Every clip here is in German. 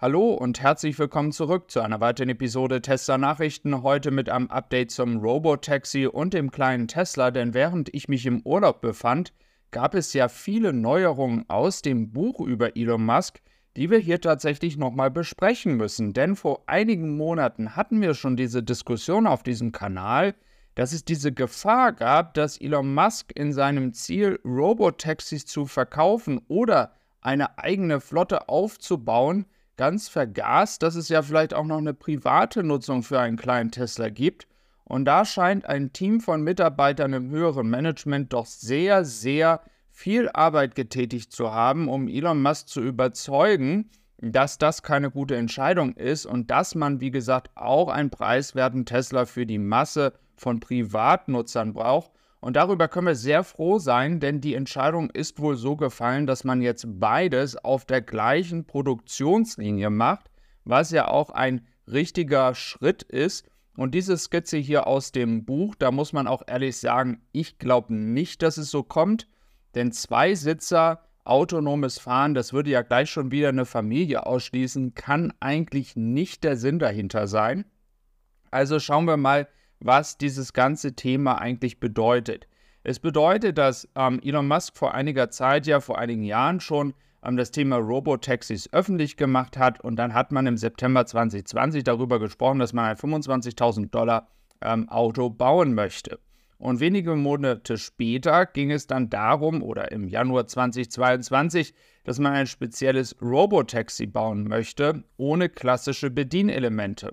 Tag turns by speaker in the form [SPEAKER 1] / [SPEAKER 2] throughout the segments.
[SPEAKER 1] Hallo und herzlich willkommen zurück zu einer weiteren Episode Tesla Nachrichten. Heute mit einem Update zum Robotaxi und dem kleinen Tesla, denn während ich mich im Urlaub befand, gab es ja viele Neuerungen aus dem Buch über Elon Musk, die wir hier tatsächlich nochmal besprechen müssen. Denn vor einigen Monaten hatten wir schon diese Diskussion auf diesem Kanal, dass es diese Gefahr gab, dass Elon Musk in seinem Ziel, Robotaxis zu verkaufen oder eine eigene Flotte aufzubauen, ganz vergaß, dass es ja vielleicht auch noch eine private Nutzung für einen kleinen Tesla gibt. Und da scheint ein Team von Mitarbeitern im höheren Management doch sehr, sehr viel Arbeit getätigt zu haben, um Elon Musk zu überzeugen, dass das keine gute Entscheidung ist und dass man, wie gesagt, auch einen preiswerten Tesla für die Masse von Privatnutzern braucht. Und darüber können wir sehr froh sein, denn die Entscheidung ist wohl so gefallen, dass man jetzt beides auf der gleichen Produktionslinie macht, was ja auch ein richtiger Schritt ist. Und diese Skizze hier aus dem Buch, da muss man auch ehrlich sagen, ich glaube nicht, dass es so kommt, denn zwei Sitzer, autonomes Fahren, das würde ja gleich schon wieder eine Familie ausschließen, kann eigentlich nicht der Sinn dahinter sein. Also schauen wir mal, was dieses ganze Thema eigentlich bedeutet. Es bedeutet, dass ähm, Elon Musk vor einiger Zeit, ja vor einigen Jahren schon, ähm, das Thema Robotaxis öffentlich gemacht hat und dann hat man im September 2020 darüber gesprochen, dass man ein 25.000 Dollar ähm, Auto bauen möchte. Und wenige Monate später ging es dann darum, oder im Januar 2022, dass man ein spezielles Robotaxi bauen möchte, ohne klassische Bedienelemente.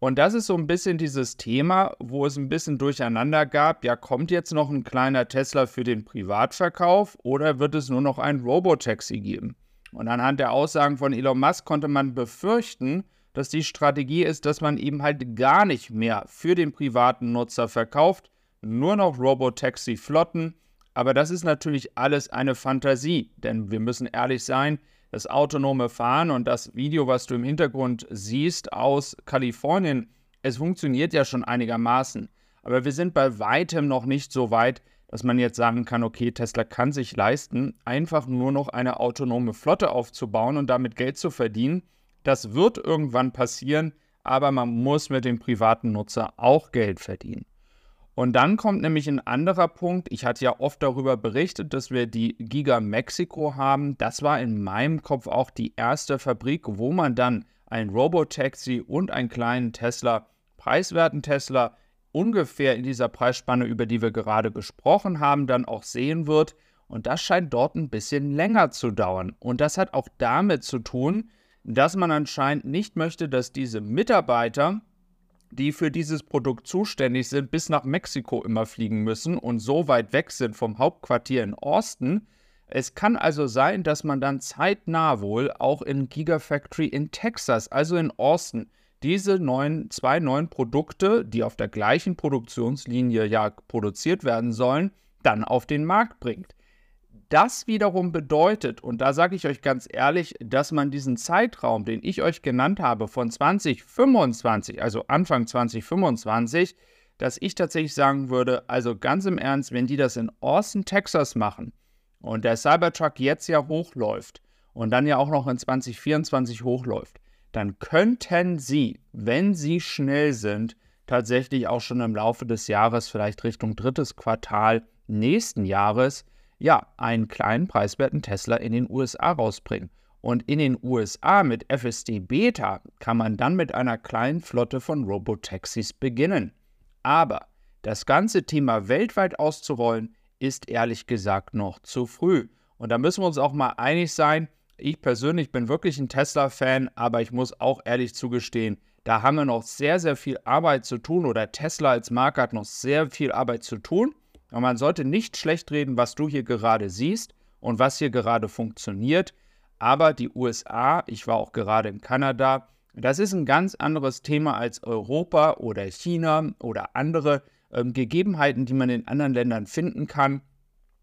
[SPEAKER 1] Und das ist so ein bisschen dieses Thema, wo es ein bisschen durcheinander gab. Ja, kommt jetzt noch ein kleiner Tesla für den Privatverkauf oder wird es nur noch ein Robotaxi geben? Und anhand der Aussagen von Elon Musk konnte man befürchten, dass die Strategie ist, dass man eben halt gar nicht mehr für den privaten Nutzer verkauft, nur noch Robotaxi-Flotten. Aber das ist natürlich alles eine Fantasie, denn wir müssen ehrlich sein, das autonome Fahren und das Video, was du im Hintergrund siehst aus Kalifornien, es funktioniert ja schon einigermaßen. Aber wir sind bei weitem noch nicht so weit, dass man jetzt sagen kann, okay, Tesla kann sich leisten, einfach nur noch eine autonome Flotte aufzubauen und damit Geld zu verdienen. Das wird irgendwann passieren, aber man muss mit dem privaten Nutzer auch Geld verdienen. Und dann kommt nämlich ein anderer Punkt. Ich hatte ja oft darüber berichtet, dass wir die Giga Mexico haben. Das war in meinem Kopf auch die erste Fabrik, wo man dann ein Robotaxi und einen kleinen Tesla, preiswerten Tesla, ungefähr in dieser Preisspanne, über die wir gerade gesprochen haben, dann auch sehen wird. Und das scheint dort ein bisschen länger zu dauern. Und das hat auch damit zu tun, dass man anscheinend nicht möchte, dass diese Mitarbeiter die für dieses Produkt zuständig sind, bis nach Mexiko immer fliegen müssen und so weit weg sind vom Hauptquartier in Austin. Es kann also sein, dass man dann zeitnah wohl auch in Gigafactory in Texas, also in Austin, diese neuen, zwei neuen Produkte, die auf der gleichen Produktionslinie ja produziert werden sollen, dann auf den Markt bringt. Das wiederum bedeutet, und da sage ich euch ganz ehrlich, dass man diesen Zeitraum, den ich euch genannt habe, von 2025, also Anfang 2025, dass ich tatsächlich sagen würde, also ganz im Ernst, wenn die das in Austin, Texas machen und der Cybertruck jetzt ja hochläuft und dann ja auch noch in 2024 hochläuft, dann könnten sie, wenn sie schnell sind, tatsächlich auch schon im Laufe des Jahres, vielleicht Richtung drittes Quartal nächsten Jahres, ja, einen kleinen preiswerten Tesla in den USA rausbringen. Und in den USA mit FSD Beta kann man dann mit einer kleinen Flotte von Robotaxis beginnen. Aber das ganze Thema weltweit auszurollen, ist ehrlich gesagt noch zu früh. Und da müssen wir uns auch mal einig sein. Ich persönlich bin wirklich ein Tesla-Fan, aber ich muss auch ehrlich zugestehen, da haben wir noch sehr, sehr viel Arbeit zu tun oder Tesla als Marke hat noch sehr viel Arbeit zu tun. Aber man sollte nicht schlecht reden, was du hier gerade siehst und was hier gerade funktioniert. Aber die USA, ich war auch gerade in Kanada, das ist ein ganz anderes Thema als Europa oder China oder andere ähm, Gegebenheiten, die man in anderen Ländern finden kann.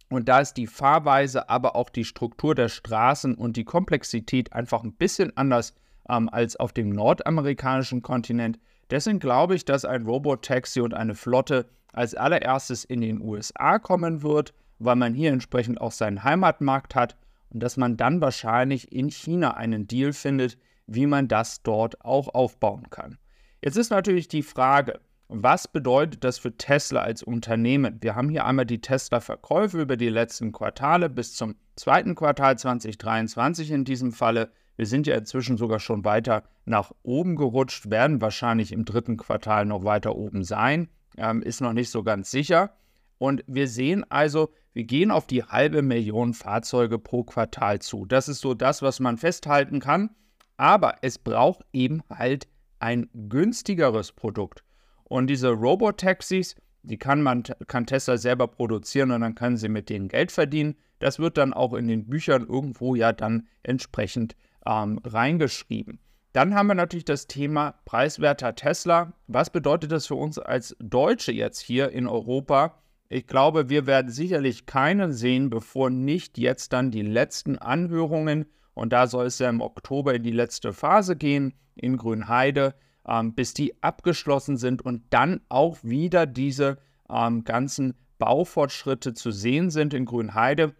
[SPEAKER 1] Und da ist die Fahrweise, aber auch die Struktur der Straßen und die Komplexität einfach ein bisschen anders ähm, als auf dem nordamerikanischen Kontinent. Deswegen glaube ich, dass ein Robotaxi und eine Flotte als allererstes in den USA kommen wird, weil man hier entsprechend auch seinen Heimatmarkt hat und dass man dann wahrscheinlich in China einen Deal findet, wie man das dort auch aufbauen kann. Jetzt ist natürlich die Frage, was bedeutet das für Tesla als Unternehmen? Wir haben hier einmal die Tesla-Verkäufe über die letzten Quartale bis zum zweiten Quartal 2023 in diesem Falle. Wir sind ja inzwischen sogar schon weiter nach oben gerutscht, werden wahrscheinlich im dritten Quartal noch weiter oben sein, ähm, ist noch nicht so ganz sicher. Und wir sehen also, wir gehen auf die halbe Million Fahrzeuge pro Quartal zu. Das ist so das, was man festhalten kann. Aber es braucht eben halt ein günstigeres Produkt. Und diese Robotaxis, die kann man kann Tesla selber produzieren und dann kann sie mit denen Geld verdienen. Das wird dann auch in den Büchern irgendwo ja dann entsprechend ähm, reingeschrieben. Dann haben wir natürlich das Thema preiswerter Tesla. Was bedeutet das für uns als Deutsche jetzt hier in Europa? Ich glaube, wir werden sicherlich keinen sehen, bevor nicht jetzt dann die letzten Anhörungen, und da soll es ja im Oktober in die letzte Phase gehen, in Grünheide, ähm, bis die abgeschlossen sind und dann auch wieder diese ähm, ganzen Baufortschritte zu sehen sind in Grünheide,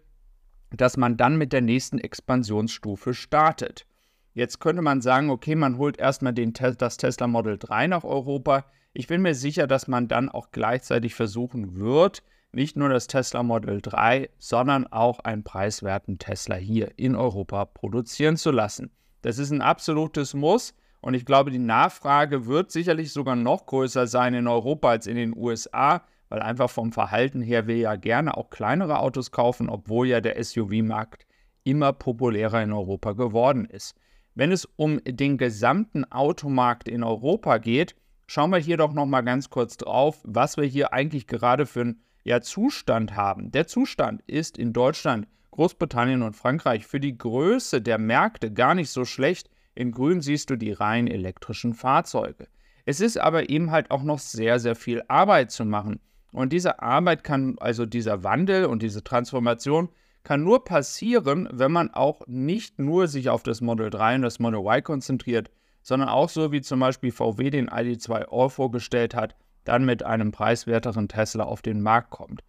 [SPEAKER 1] dass man dann mit der nächsten Expansionsstufe startet. Jetzt könnte man sagen, okay, man holt erstmal den, das Tesla Model 3 nach Europa. Ich bin mir sicher, dass man dann auch gleichzeitig versuchen wird, nicht nur das Tesla Model 3, sondern auch einen preiswerten Tesla hier in Europa produzieren zu lassen. Das ist ein absolutes Muss. Und ich glaube, die Nachfrage wird sicherlich sogar noch größer sein in Europa als in den USA, weil einfach vom Verhalten her wir ja gerne auch kleinere Autos kaufen, obwohl ja der SUV-Markt immer populärer in Europa geworden ist. Wenn es um den gesamten Automarkt in Europa geht, schauen wir hier doch noch mal ganz kurz drauf, was wir hier eigentlich gerade für einen ja, Zustand haben. Der Zustand ist in Deutschland, Großbritannien und Frankreich für die Größe der Märkte gar nicht so schlecht. In grün siehst du die rein elektrischen Fahrzeuge. Es ist aber eben halt auch noch sehr, sehr viel Arbeit zu machen. Und diese Arbeit kann, also dieser Wandel und diese Transformation, kann nur passieren, wenn man auch nicht nur sich auf das Model 3 und das Model Y konzentriert, sondern auch so wie zum Beispiel VW den ID2 All vorgestellt hat, dann mit einem preiswerteren Tesla auf den Markt kommt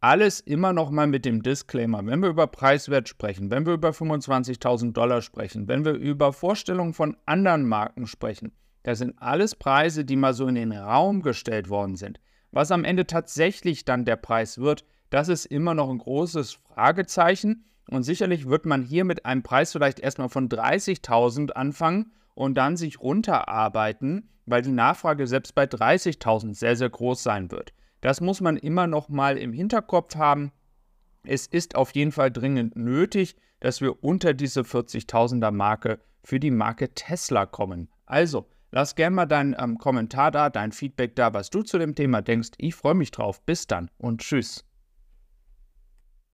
[SPEAKER 1] alles immer noch mal mit dem Disclaimer, wenn wir über Preiswert sprechen, wenn wir über 25.000 Dollar sprechen, wenn wir über Vorstellungen von anderen Marken sprechen, das sind alles Preise, die mal so in den Raum gestellt worden sind. Was am Ende tatsächlich dann der Preis wird, das ist immer noch ein großes Fragezeichen. Und sicherlich wird man hier mit einem Preis vielleicht erstmal von 30.000 anfangen und dann sich runterarbeiten, weil die Nachfrage selbst bei 30.000 sehr, sehr groß sein wird. Das muss man immer noch mal im Hinterkopf haben. Es ist auf jeden Fall dringend nötig, dass wir unter diese 40.000er Marke für die Marke Tesla kommen. Also, lass gerne mal deinen ähm, Kommentar da, dein Feedback da, was du zu dem Thema denkst. Ich freue mich drauf. Bis dann und tschüss.